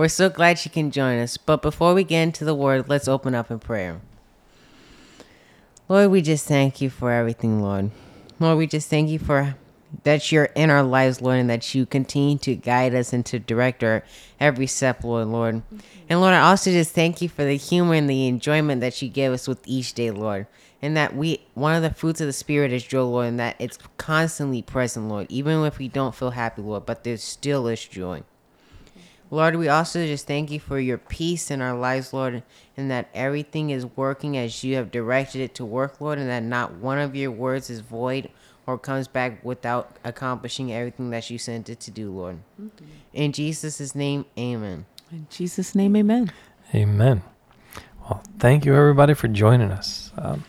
We're so glad she can join us. But before we get into the word, let's open up in prayer. Lord, we just thank you for everything, Lord. Lord, we just thank you for that you're in our lives, Lord, and that you continue to guide us and to direct our every step, Lord, Lord. And Lord, I also just thank you for the humor and the enjoyment that you give us with each day, Lord. And that we one of the fruits of the spirit is joy, Lord, and that it's constantly present, Lord, even if we don't feel happy, Lord, but there still is joy. Lord, we also just thank you for your peace in our lives, Lord, and that everything is working as you have directed it to work, Lord, and that not one of your words is void or comes back without accomplishing everything that you sent it to do, Lord. In Jesus' name, amen. In Jesus' name, amen. Amen. Well, thank you everybody for joining us. Um,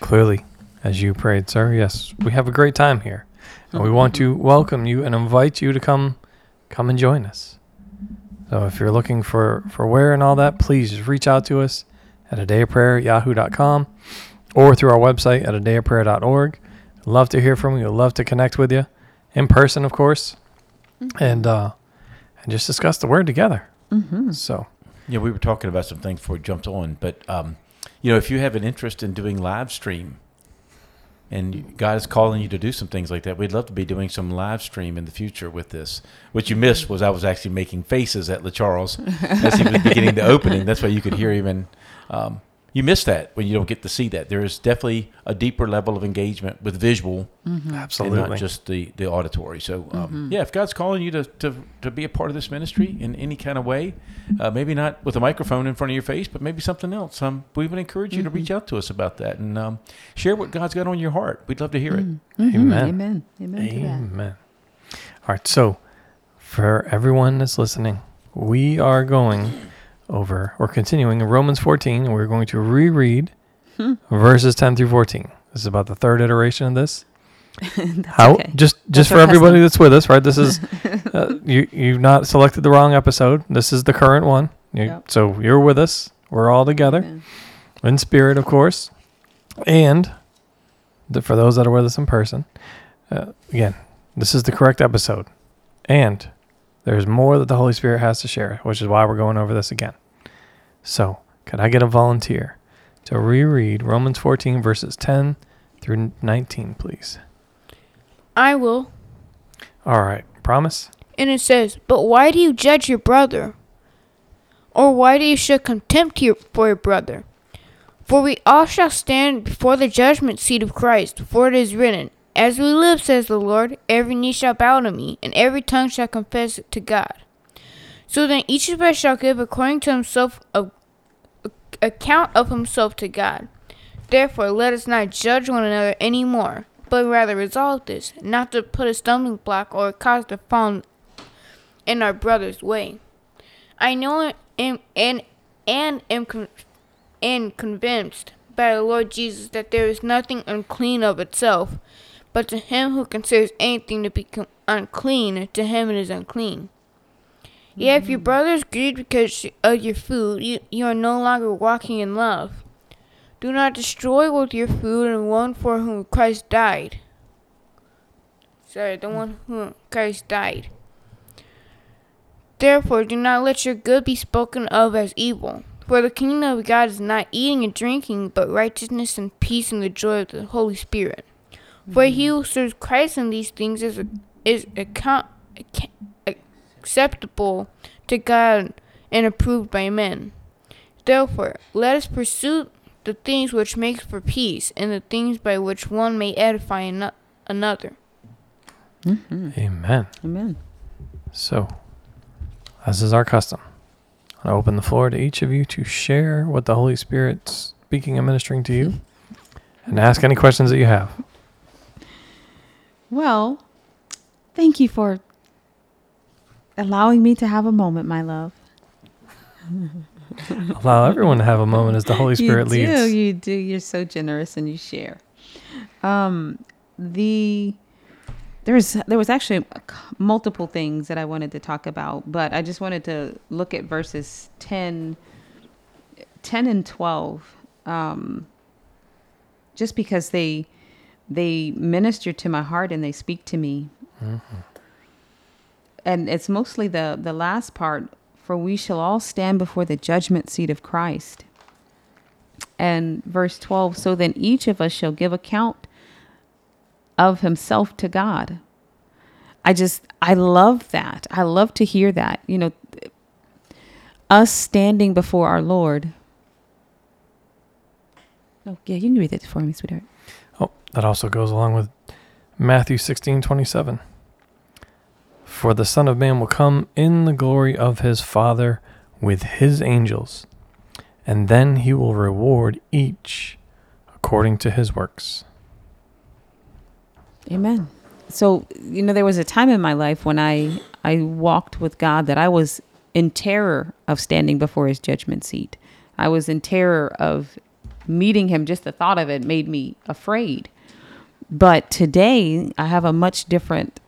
clearly, as you prayed, sir, yes, we have a great time here, and we want to welcome you and invite you to come, come and join us. So if you're looking for for where and all that, please just reach out to us at a day of prayer at yahoo.com or through our website at a day of prayer.org. Love to hear from you. Love to connect with you in person, of course, and uh, and just discuss the word together. So. Yeah, we were talking about some things before we jumped on, but um, you know, if you have an interest in doing live stream, and God is calling you to do some things like that, we'd love to be doing some live stream in the future with this. What you missed was I was actually making faces at LaCharles as he was beginning the opening. That's why you could hear and um, you miss that when you don't get to see that. There is definitely a deeper level of engagement with visual Absolutely. and not just the, the auditory. So, um, yeah, if God's calling you to, to, to be a part of this ministry in any kind of way, uh, maybe not with a microphone in front of your face, but maybe something else, um, we would encourage you to reach out to us about that and um, share what God's got on your heart. We'd love to hear it. Amen. Amen. Amen to. Amen. All right. So, for everyone that's listening, we are going over or continuing in Romans 14, and we're going to reread verses 10 through 14. This is about the third iteration of this. How okay. just just our for everybody custom. that's with us, right? This is uh, you you've not selected the wrong episode. This is the current one. You, Yep. So you're with us. We're all together in spirit, of course, and the, for those that are with us in person, uh, again, this is the correct episode, and there's more that the Holy Spirit has to share, which is why we're going over this again. So, can I get a volunteer to reread Romans 14 verses 10 through 19, please? I will. All right, promise. And it says, But why do you judge your brother? Or why do you show contempt your, for your brother? For we all shall stand before the judgment seat of Christ, for it is written, As we live, says the Lord, every knee shall bow to me, and every tongue shall confess to God. So then each of us shall give according to himself a, a- account of himself to God. Therefore, let us not judge one another any more, but rather resolve this, not to put a stumbling block or cause to fall in our brother's way. I know and and and am con- and convinced by the Lord Jesus that there is nothing unclean of itself, but to him who considers anything to be unclean, to him it is unclean. Yet if your hmm. brother is grieved because of your food, you, you are no longer walking in love. Do not destroy with your food and one for whom Christ died. Sorry, the one whom Christ died. Therefore, do not let your good be spoken of as evil. For the kingdom of God is not eating and drinking, but righteousness and peace and the joy of the Holy Spirit. For he who serves Christ in these things is is account, acceptable to God and approved by men. Therefore, let us pursue the things which make for peace, and the things by which one may edify ano- another. Mm-hmm. Amen. Amen. So, as is our custom, I open the floor to each of you to share what the Holy Spirit's speaking and ministering to you, and ask any questions that you have. Well, thank you for allowing me to have a moment, my love. allow everyone to have a moment as the Holy Spirit leads. you leads. do, you do. You're so generous and you share. Um, the there's there was actually multiple things that I wanted to talk about, but I just wanted to look at verses 10, 10 and 12, um, just because they they minister to my heart and they speak to me. Mm-hmm. And it's mostly the the last part. For we shall all stand before the judgment seat of Christ. And verse 12, so then each of us shall give account of himself to God. I just, I love that. I love to hear that. You know, us standing before our Lord. Oh, yeah, you can read it for me, sweetheart. That also goes along with Matthew 16 27. For the Son of Man will come in the glory of his Father with his angels, and then he will reward each according to his works. Amen. So, you know, there was a time in my life when I I walked with God that I was in terror of standing before his judgment seat. I was in terror of meeting him. Just the thought of it made me afraid. But today, I have a much different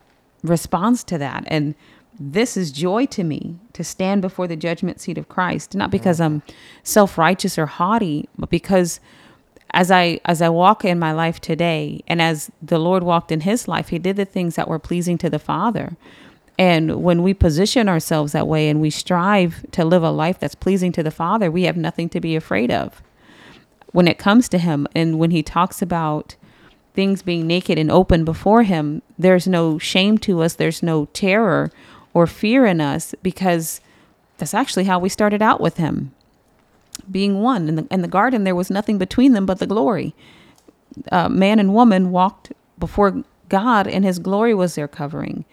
response to that. And this is joy to me to stand before the judgment seat of Christ, not because I'm self righteous or haughty, but because as I as I walk in my life today and as the Lord walked in his life, he did the things that were pleasing to the Father. And when we position ourselves that way and we strive to live a life that's pleasing to the Father, we have nothing to be afraid of when it comes to him and when he talks about things being naked and open before him, there's no shame to us, there's no terror or fear in us because that's actually how we started out with him being one. In the, in the garden, there was nothing between them but the glory. Uh, man and woman walked before God, and his glory was their covering.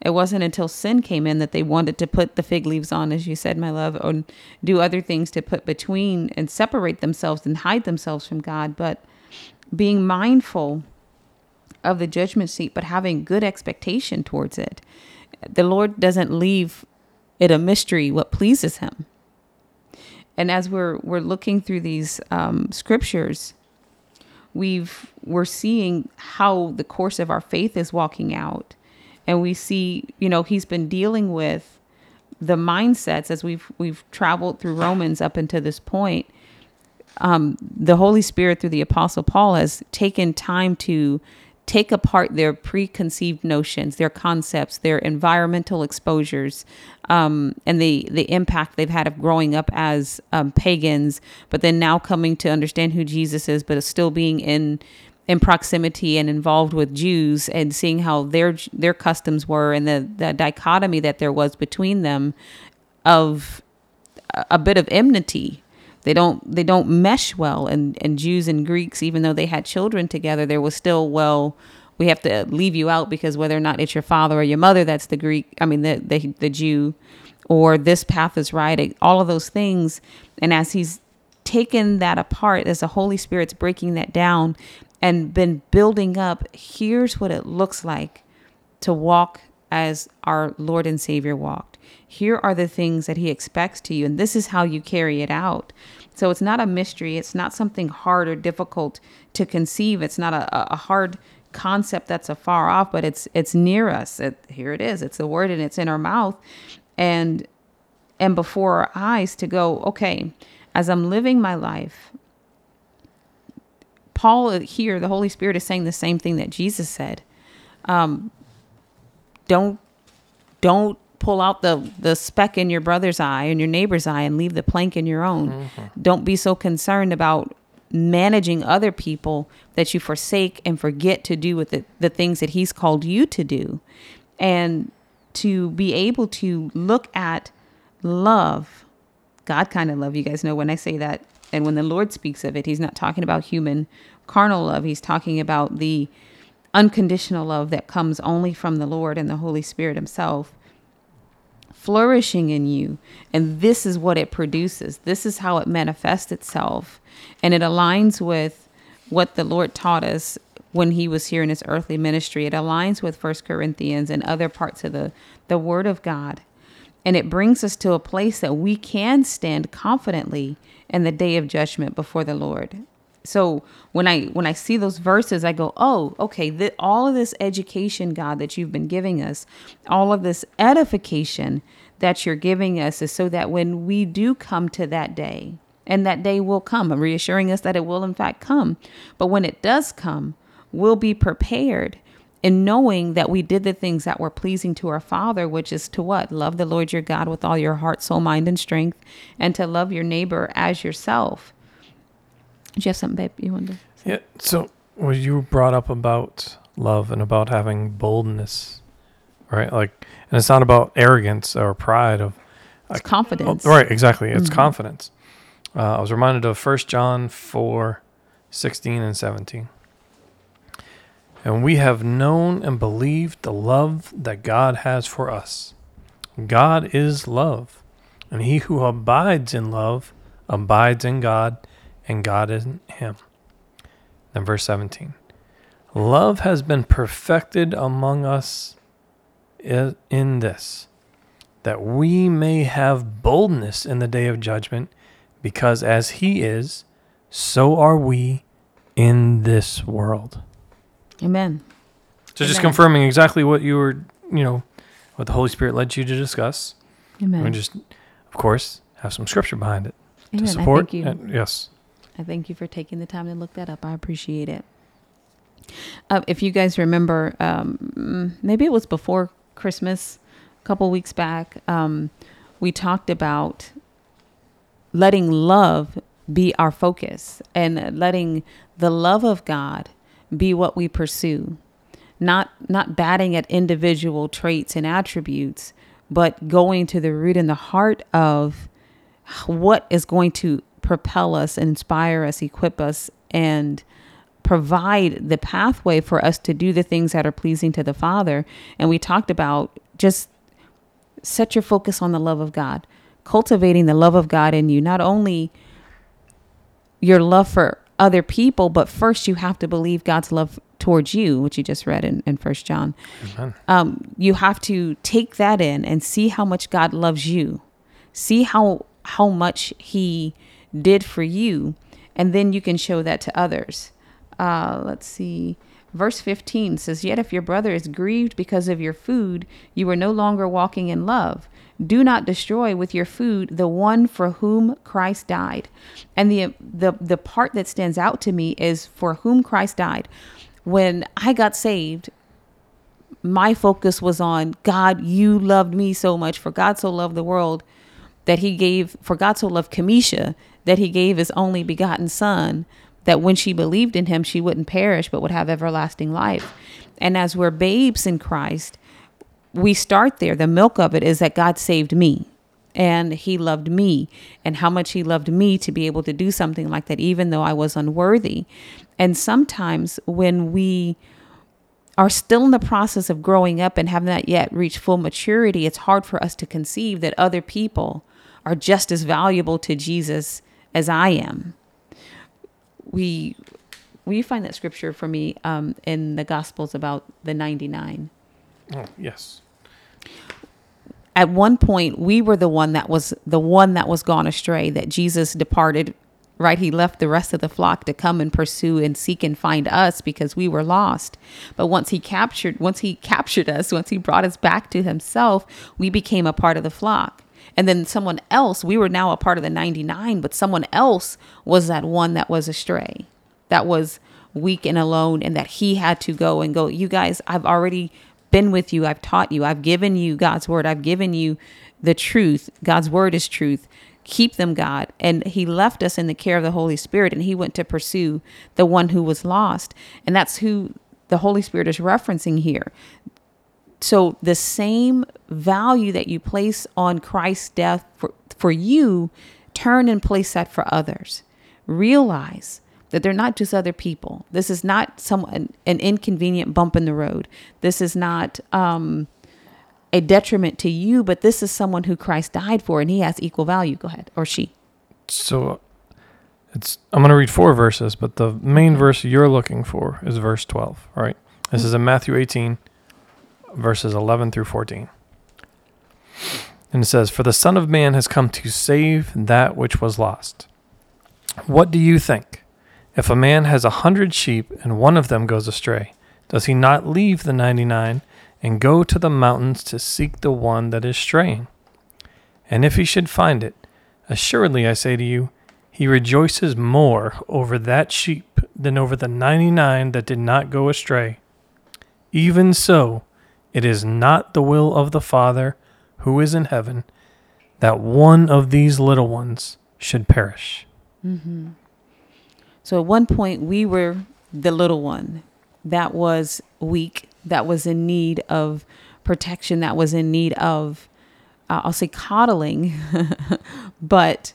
It wasn't until sin came in that they wanted to put the fig leaves on, as you said, my love, or do other things to put between and separate themselves and hide themselves from God. But being mindful of the judgment seat, but having good expectation towards it. The Lord doesn't leave it a mystery what pleases Him. And as we're we're looking through these um, scriptures, we've we're seeing how the course of our faith is walking out, and we see you know He's been dealing with the mindsets as we've we've traveled through Romans up until this point. Um, the Holy Spirit through the Apostle Paul has taken time to take apart their preconceived notions, their concepts, their environmental exposures, um, and the the impact they've had of growing up as um, pagans, but then now coming to understand who Jesus is, but still being in in proximity and involved with Jews and seeing how their their customs were and the the dichotomy that there was between them of a a bit of enmity they don't they don't mesh well and and Jews and Greeks even though they had children together there was still well we have to leave you out because whether or not it's your father or your mother that's the Greek I mean the the, the Jew or this path is right all of those things and as he's taken that apart as the Holy Spirit's breaking that down and been building up here's what it looks like to walk as our Lord and Savior walked. Here are the things that He expects to you, and this is how you carry it out. So it's not a mystery. It's not something hard or difficult to conceive. It's not a, a hard concept that's afar off, but it's it's near us. It, here it is. It's the word, and it's in our mouth, and and before our eyes to go. Okay, as I'm living my life, Paul here, the Holy Spirit is saying the same thing that Jesus said. Um, don't don't pull out the the speck in your brother's eye and your neighbor's eye and leave the plank in your own. Mm-hmm. Don't be so concerned about managing other people that you forsake and forget to do with the, the things that he's called you to do. And to be able to look at love, God kind of love, you guys know when I say that, and when the Lord speaks of it, he's not talking about human carnal love. He's talking about the unconditional love that comes only from the Lord and the Holy Spirit himself flourishing in you. And this is what it produces. This is how it manifests itself. And it aligns with what the Lord taught us when he was here in his earthly ministry. It aligns with First Corinthians and other parts of the, the Word of God. And it brings us to a place that we can stand confidently in the day of judgment before the Lord. So when I when I see those verses, I go, "Oh, okay. All of this education, God, that you've been giving us, all of this edification that you're giving us, is so that when we do come to that day, and that day will come, reassuring us that it will in fact come. But when it does come, we'll be prepared in knowing that we did the things that were pleasing to our Father, which is to what? Love the Lord your God with all your heart, soul, mind, and strength, and to love your neighbor as yourself. Do you have something, babe, you wanted to Yeah. So, what you brought up about love and about having boldness, right? Like, and it's not about arrogance or pride of, It's Oh, confidence. right? Exactly. It's Mhm. confidence. Uh, I was reminded of 1 John 4, 16 and 17. And we have known and believed the love that God has for us. God is love, and he who abides in love abides in God, and God in him. Then verse 17. Love has been perfected among us in this, that we may have boldness in the day of judgment, because as he is, so are we in this world. Amen. So just Amen. confirming exactly what you were, you know, what the Holy Spirit led you to discuss. Amen. And just, of course, have some scripture behind it Amen. to support. You. and- yes. I thank you for taking the time to look that up. I appreciate it. Uh, if you guys remember, um, maybe it was before Christmas, a couple weeks back, um, we talked about letting love be our focus and letting the love of God be what we pursue. Not not batting at individual traits and attributes, but going to the root and the heart of what is going to propel us, inspire us, equip us, and provide the pathway for us to do the things that are pleasing to the Father. And we talked about just set your focus on the love of God, cultivating the love of God in you, not only your love for other people, but first you have to believe God's love towards you, which you just read in, in First John. Um, you have to take that in and see how much God loves you, see how how much He did for you, and then you can show that to others. Uh, let's see. Verse 15 says, Yet if your brother is grieved because of your food, you are no longer walking in love. Do not destroy with your food the one for whom Christ died. And the, the, the part that stands out to me is for whom Christ died. When I got saved, my focus was on God, you loved me so much. For God so loved the world that he gave, for God so loved Kamisha that he gave his only begotten son, that when she believed in him, she wouldn't perish but would have everlasting life. And as we're babes in Christ, we start there. The milk of it is that God saved me and he loved me and how much he loved me to be able to do something like that, even though I was unworthy. And sometimes when we are still in the process of growing up and have not yet reached full maturity, it's hard for us to conceive that other people are just as valuable to Jesus as I am. We we find that scripture for me um, in the Gospels about the 99 Oh, yes. at one point we were the one that was the one that was gone astray that jesus departed right he left the rest of the flock to come and pursue and seek and find us because we were lost but once he captured once he captured us once he brought us back to himself we became a part of the flock and then someone else we were now a part of the 99 but someone else was that one that was astray that was weak and alone and that he had to go and go you guys i've already been with you. I've taught you. I've given you god's word. I've given you the truth. God's word is truth. Keep them god. And he left us in the care of the holy spirit and he went to pursue the one who was lost. And that's who the holy spirit is referencing here so the same value that you place on Christ's death for, for you, turn and place that for others. Realize that they're not just other people. This is not some an, an inconvenient bump in the road. This is not um, a detriment to you, but this is someone who Christ died for, and he has equal value. Go ahead, or she. So it's I'm going to read four verses, but the main verse you're looking for is verse 12, right? This is in Matthew 18 verses 11 through 14. And it says, For the Son of Man has come to save that which was lost. What do you think? If a man has a hundred sheep and one of them goes astray, does he not leave the ninety nine and go to the mountains to seek the one that is straying? And if he should find it, assuredly I say to you, he rejoices more over that sheep than over the ninety nine that did not go astray. Even so, it is not the will of the Father who is in heaven that one of these little ones should perish. So at one point, we were the little one that was weak, that was in need of protection, that was in need of, uh, I'll say, coddling, but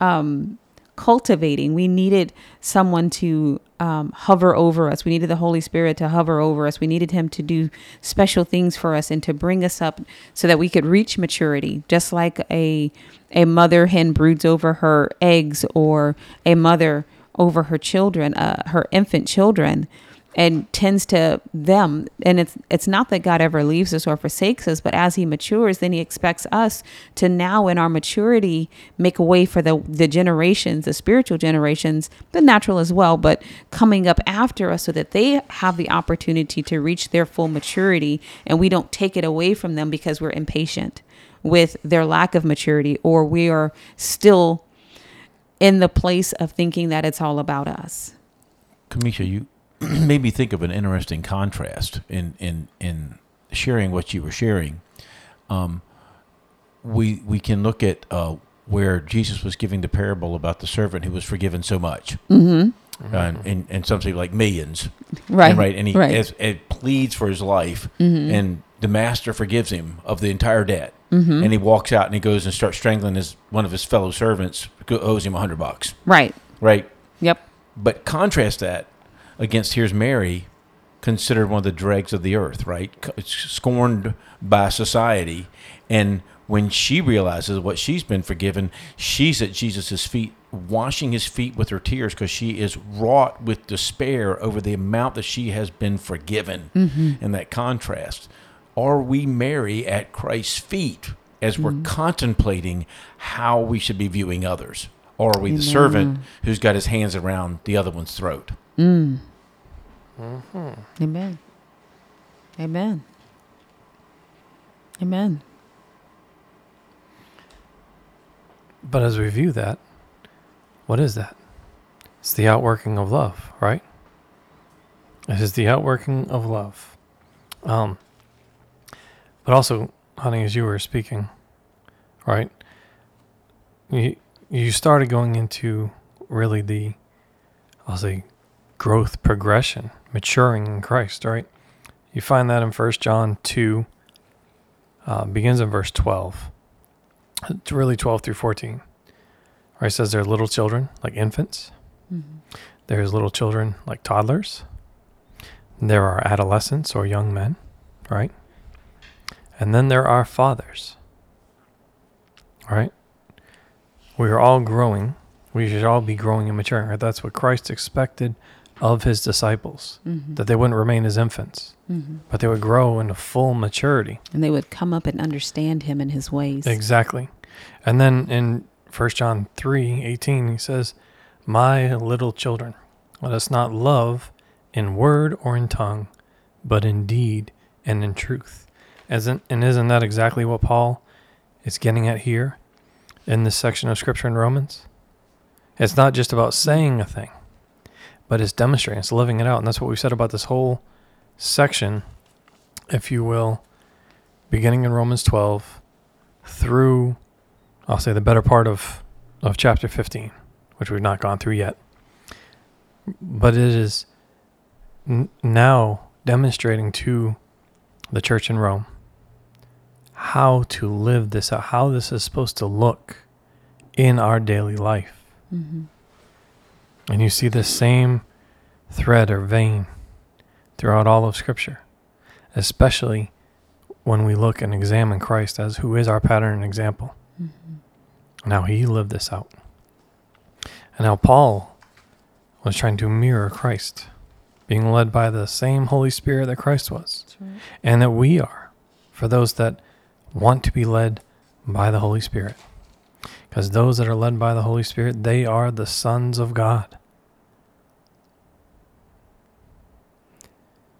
um, cultivating. We needed someone to um, hover over us. We needed the Holy Spirit to hover over us. We needed Him to do special things for us and to bring us up so that we could reach maturity, just like a a mother hen broods over her eggs or a mother over her children, uh, her infant children, and tends to them. And it's it's not that God ever leaves us or forsakes us, but as He matures, then He expects us to now, in our maturity, make a way for the the generations, the spiritual generations, the natural as well, but coming up after us, so that they have the opportunity to reach their full maturity, and we don't take it away from them because we're impatient with their lack of maturity, or we are still in the place of thinking that it's all about us. Kamisha, you made me think of an interesting contrast in in in sharing what you were sharing. Um, we we can look at uh, where Jesus was giving the parable about the servant who was forgiven so much, mm-hmm. and, and and something like millions, Right. and right, and he Right. as, and pleads for his life, and the master forgives him of the entire debt, and he walks out and he goes and starts strangling his one of his fellow servants who owes him a hundred bucks, Right. right? Yep. But contrast that against here's Mary, considered one of the dregs of the earth, right? Scorned by society. And when she realizes what she's been forgiven, she's at Jesus' feet, washing his feet with her tears because she is wrought with despair over the amount that she has been forgiven. Mm-hmm. And that contrast. Are we Mary at Christ's feet as we're mm-hmm. contemplating how we should be viewing others? Or are we the servant who's got his hands around the other one's throat? Amen. Amen. Amen. But as we view that, what is that? It's the outworking of love, right? It is the outworking of love. Um, but also, honey, as you were speaking, right? You you started going into really the, I'll say, growth progression, maturing in Christ, right? You find that in First John two. Uh, begins in verse twelve. It's really 12 through 14. Where it says they're little children, like infants. There's little children, like toddlers. There are adolescents or young men, right? And then there are fathers, right? We are all growing. We should all be growing and maturing. Right? That's what Christ expected of his disciples, mm-hmm. that they wouldn't remain as infants, mm-hmm. but they would grow into full maturity. And they would come up and understand him and his ways. Exactly. And then in 1 John 3 18, he says, My little children, let us not love in word or in tongue, but in deed and in truth. Isn't, and isn't that exactly what Paul is getting at here in this section of Scripture in Romans? It's not just about saying a thing, but it's demonstrating, it's living it out. And that's what we said about this whole section, if you will, beginning in Romans 12 through, I'll say, the better part of, of chapter 15, which we've not gone through yet. But it is n- now demonstrating to the church in Rome how to live this out, how this is supposed to look in our daily life. Mm-hmm. And you see this same thread or vein throughout all of Scripture, especially when we look and examine Christ as who is our pattern and example. Mm-hmm. And how he lived this out. And how Paul was trying to mirror Christ, being led by the same Holy Spirit that Christ was. And that we are, for those that want to be led by the Holy Spirit. Because those that are led by the Holy Spirit, they are the sons of God.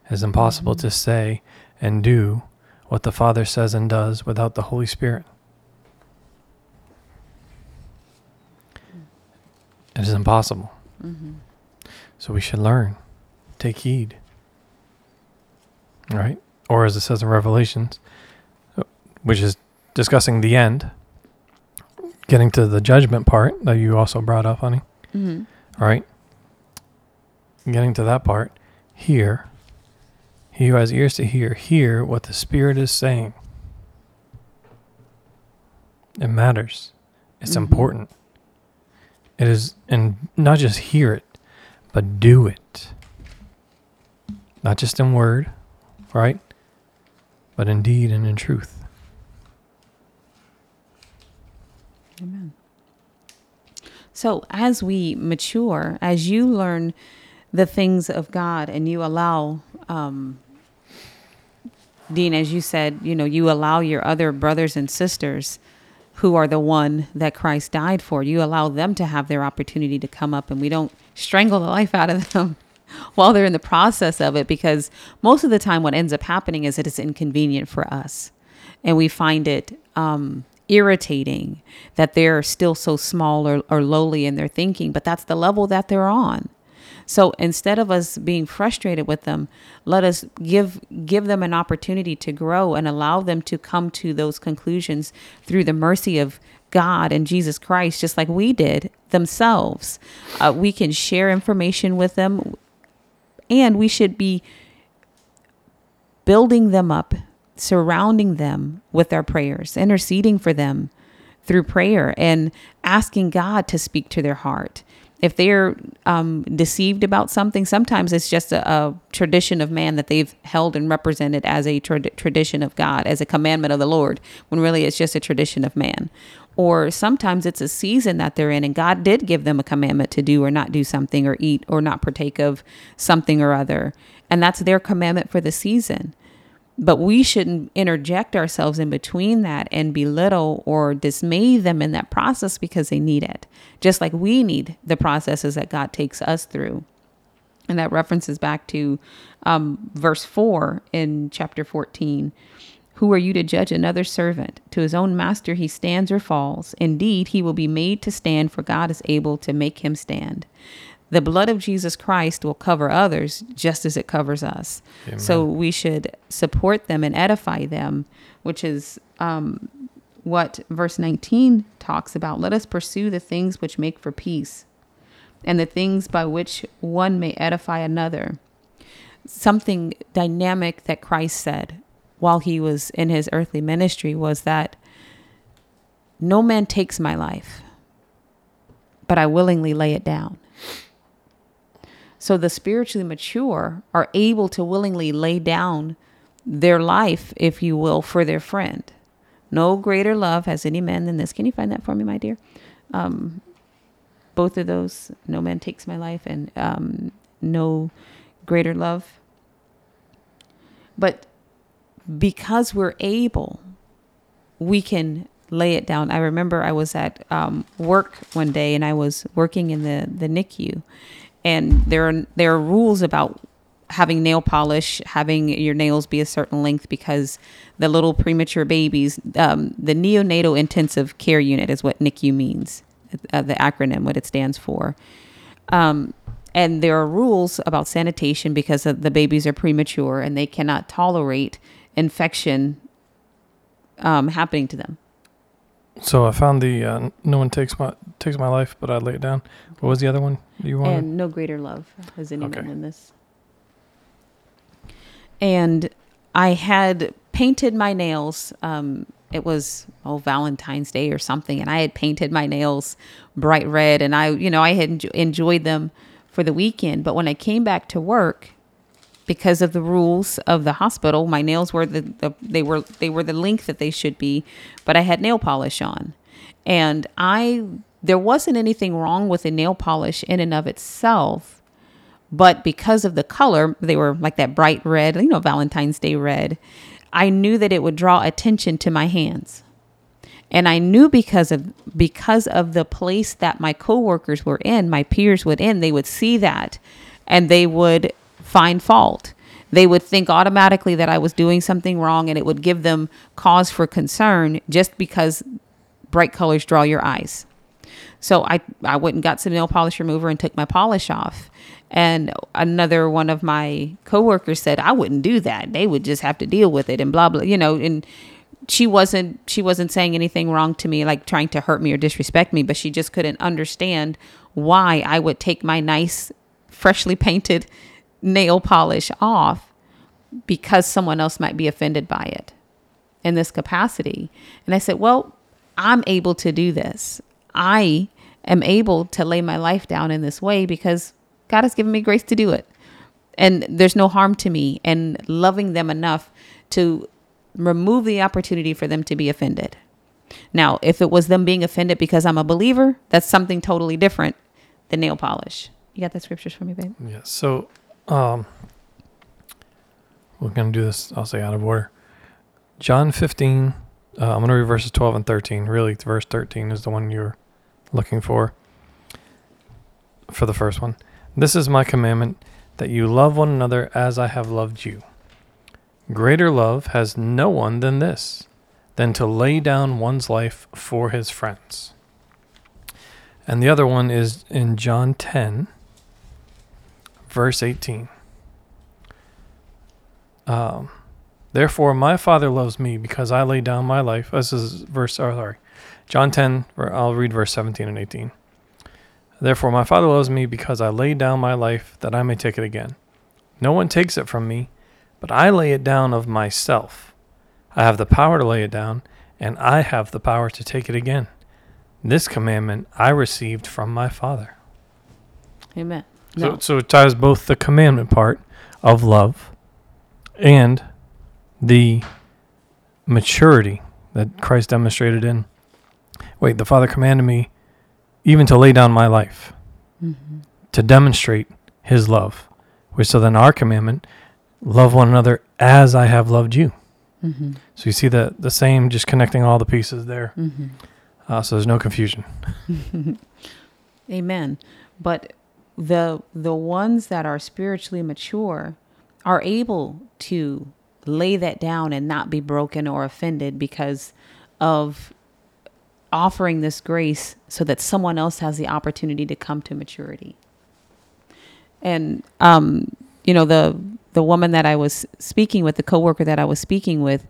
It is impossible to say and do what the Father says and does without the Holy Spirit. It is impossible. So we should learn, take heed. Right? Or as it says in Revelations, which is discussing the end, getting to the judgment part that you also brought up, honey. Mm-hmm. All right? Getting to that part, hear. He who has ears to hear, hear what the Spirit is saying. It matters. It's Mhm. important. It is, and not just hear it, but do it. Not just in word, right? But in deed and in truth. Amen. So, as we mature, as you learn the things of God and you allow, um, Dean, as you said, you know, you allow your other brothers and sisters who are the one that Christ died for, you allow them to have their opportunity to come up and we don't strangle the life out of them while they're in the process of it because most of the time what ends up happening is it is inconvenient for us and we find it um, irritating that they're still so small or, or lowly in their thinking, but that's the level that they're on. So instead of us being frustrated with them, let us give give them an opportunity to grow and allow them to come to those conclusions through the mercy of God and Jesus Christ, just like we did themselves. Uh, we can share information with them, and we should be building them up, surrounding them with our prayers, interceding for them through prayer, and asking God to speak to their heart. If they're um, deceived about something, sometimes it's just a, a, tradition of man that they've held and represented as a trad- tradition of God, as a commandment of the Lord, when really it's just a tradition of man. Or sometimes it's a season that they're in, and God did give them a commandment to do or not do something, or eat or not partake of something or other. And that's their commandment for the season. But we shouldn't interject ourselves in between that and belittle or dismay them in that process because they need it, just like we need the processes that God takes us through. And that references back to um, verse 4 in chapter 14. Who are you to judge another servant? To his own master he stands or falls. Indeed, he will be made to stand, for God is able to make him stand the blood of Jesus Christ will cover others just as it covers us. Amen. So we should support them and edify them, which is um, what verse 19 talks about. Let us pursue the things which make for peace and the things by which one may edify another. Something dynamic that Christ said while he was in his earthly ministry was that no man takes my life, but I willingly lay it down. So the spiritually mature are able to willingly lay down their life, if you will, for their friend. No greater love has any man than this. Can you find that for me, my dear? Um, both of those, no man takes my life, and um, no greater love. But because we're able, we can lay it down. I remember I was at um, work one day and I was working in the, the NICU, and there are there are rules about having nail polish, having your nails be a certain length because the little premature babies, um, the neonatal intensive care unit is what NICU means, uh, the acronym, what it stands for. Um, and there are rules about sanitation because the babies are premature and they cannot tolerate infection um, happening to them. So I found the uh, no one takes my takes my life, but I lay it down. What was the other one you wanted? And no greater love has anyone Okay. than this. And I had painted my nails. Um, it was oh Valentine's Day or something, and I had painted my nails bright red, and I, you know, I had enjo- enjoyed them for the weekend. But when I came back to work, because of the rules of the hospital, my nails were the, the they were they were the length that they should be, but I had nail polish on, and I there wasn't anything wrong with the nail polish in and of itself, but because of the color, they were like that bright red, you know, Valentine's Day red. I knew that it would draw attention to my hands. And I knew because of because of the place that my coworkers were in, my peers would in, they would see that and they would find fault. They would think automatically that I was doing something wrong and it would give them cause for concern just because bright colors draw your eyes. So I, I went and got some nail polish remover and took my polish off. And another one of my coworkers said, I wouldn't do that. They would just have to deal with it and blah, blah, you know, and she wasn't, she wasn't saying anything wrong to me, like trying to hurt me or disrespect me, but she just couldn't understand why I would take my nice, freshly painted nail polish off because someone else might be offended by it in this capacity. And I said, well, I'm able to do this. I am able to lay my life down in this way because God has given me grace to do it. And there's no harm to me and loving them enough to remove the opportunity for them to be offended. Now, if it was them being offended because I'm a believer, that's something totally different than nail polish. You got the scriptures for me, babe? Yeah. So, um, we're gonna do this. I'll say out of order. John 15. Uh, I'm gonna read verses 12 and 13. Really, verse 13 is the one you're looking for. For the first one, this is my commandment that you love one another as I have loved you. Greater love has no one than this, than to lay down one's life for his friends. And the other one is in John 10, verse 18. Um, Therefore, my Father loves me because I lay down my life. This is verse, oh, sorry, John 10, or I'll read verse 17 and 18. Therefore, my Father loves me because I lay down my life that I may take it again. No one takes it from me, but I lay it down of myself. I have the power to lay it down, and I have the power to take it again. This commandment I received from my Father. Amen. So, so it ties both the commandment part of love and the maturity that Christ demonstrated in. Wait, the Father commanded me even to lay down my life mm-hmm. to demonstrate His love. Which so then our commandment, love one another as I have loved you. Mm-hmm. So you see the the same, just connecting all the pieces there. Mm-hmm. Uh, so there's no confusion. Amen. But the the ones that are spiritually mature are able to lay that down and not be broken or offended because of offering this grace so that someone else has the opportunity to come to maturity. And um you know the the woman that I was speaking with, the coworker that I was speaking with,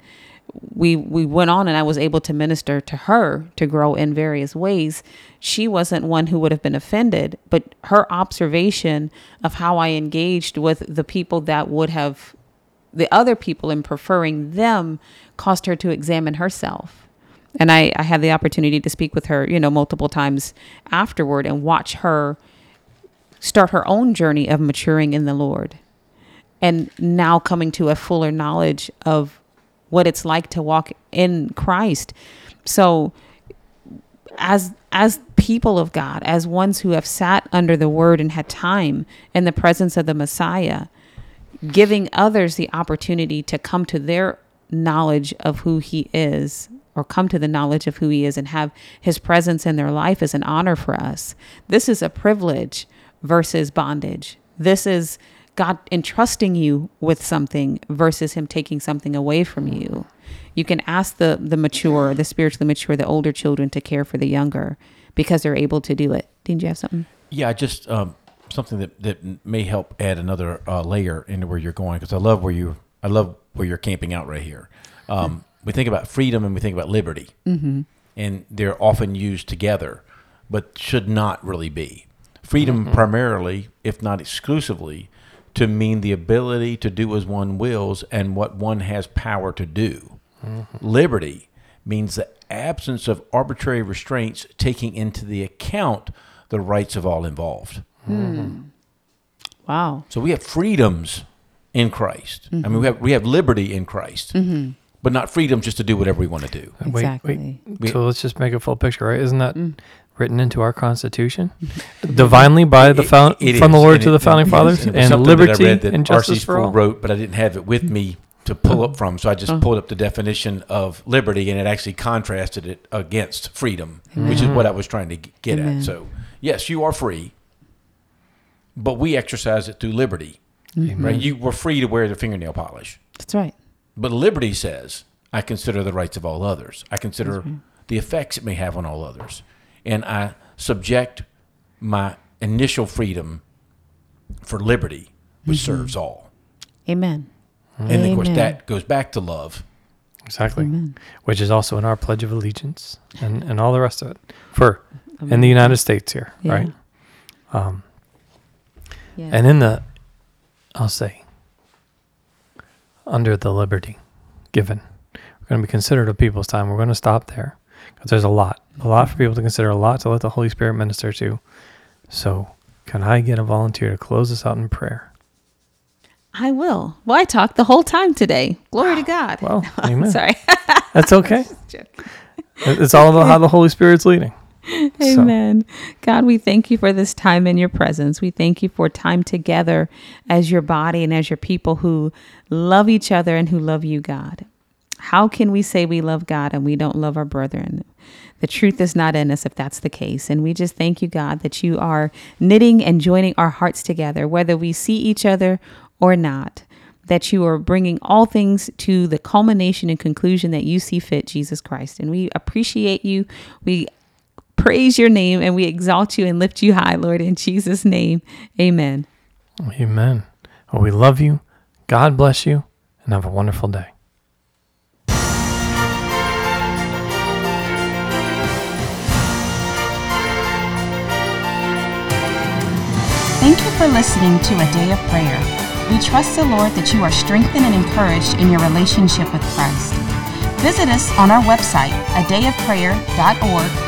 we we went on and I was able to minister to her to grow in various ways. She wasn't one who would have been offended, but her observation of how I engaged with the people that would have the other people and preferring them caused her to examine herself. And I, I had the opportunity to speak with her, you know, multiple times afterward and watch her start her own journey of maturing in the Lord and now coming to a fuller knowledge of what it's like to walk in Christ. So as as people of God, as ones who have sat under the word and had time in the presence of the Messiah, giving others the opportunity to come to their knowledge of who he is or come to the knowledge of who he is and have his presence in their life is an honor for us. This is a privilege versus bondage. This is God entrusting you with something versus him taking something away from you. You can ask the the mature, the spiritually mature, the older children to care for the younger because they're able to do it. Didn't you have something? Yeah, I just um, something that, that may help add another uh, layer into where you're going because I love where you I love where you're camping out right here. Um, we think about freedom and we think about liberty, mm-hmm. and they're often used together, but should not really be. Freedom primarily, if not exclusively, to mean the ability to do as one wills and what one has power to do. Liberty means the absence of arbitrary restraints taking into the account the rights of all involved. Wow. So we have freedoms in Christ. I Mm-hmm. mean, we have we have liberty in Christ, but not freedom just to do whatever we want to do. Exactly. wait. So let's just make a full picture, right? Isn't that Mm. written into our Constitution? Divinely by the It- found, it from the is, Lord and to it- the founding it is, fathers, and it and something that I liberty read that and R.C. justice for all. wrote, but I didn't have it with me to pull up from. So I just pulled up the definition of liberty, and it actually contrasted it against freedom, which is what I was trying to get Amen. at. So yes, you are free, but we exercise it through liberty. Right? You were free to wear the fingernail polish. That's right. But liberty says, I consider the rights of all others. I consider the effects it may have on all others. And I subject my initial freedom for liberty, which serves all. Amen. And of course, that goes back to love. Exactly. Amen. Which is also in our Pledge of Allegiance and, and all the rest of it for in the United States here, Yeah. right? Um, Yeah. and in the, I'll say, under the liberty given, we're going to be considerate of people's time. We're going to stop there because there's a lot, a lot for people to consider, a lot to let the Holy Spirit minister to. So, can I get a volunteer to close us out in prayer? I will. Well, I talked the whole time today. Glory to God. Well, amen. Sorry. That's okay. It's all about how the Holy Spirit's leading. So- Amen. God, we thank you for this time in your presence. We thank you for time together as your body and as your people who love each other and who love you, God. How can we say we love God and we don't love our brethren? The truth is not in us if that's the case. And we just thank you, God, that you are knitting and joining our hearts together, whether we see each other or not. That you are bringing all things to the culmination and conclusion that you see fit, Jesus Christ. And we appreciate you. We praise your name and we exalt you and lift you high, Lord, in Jesus' name. Amen. Amen. Well, we love you. God bless you, and have a wonderful day. Thank you for listening to A Day of Prayer. We trust the Lord that you are strengthened and encouraged in your relationship with Christ. Visit us on our website, adayofprayer.org,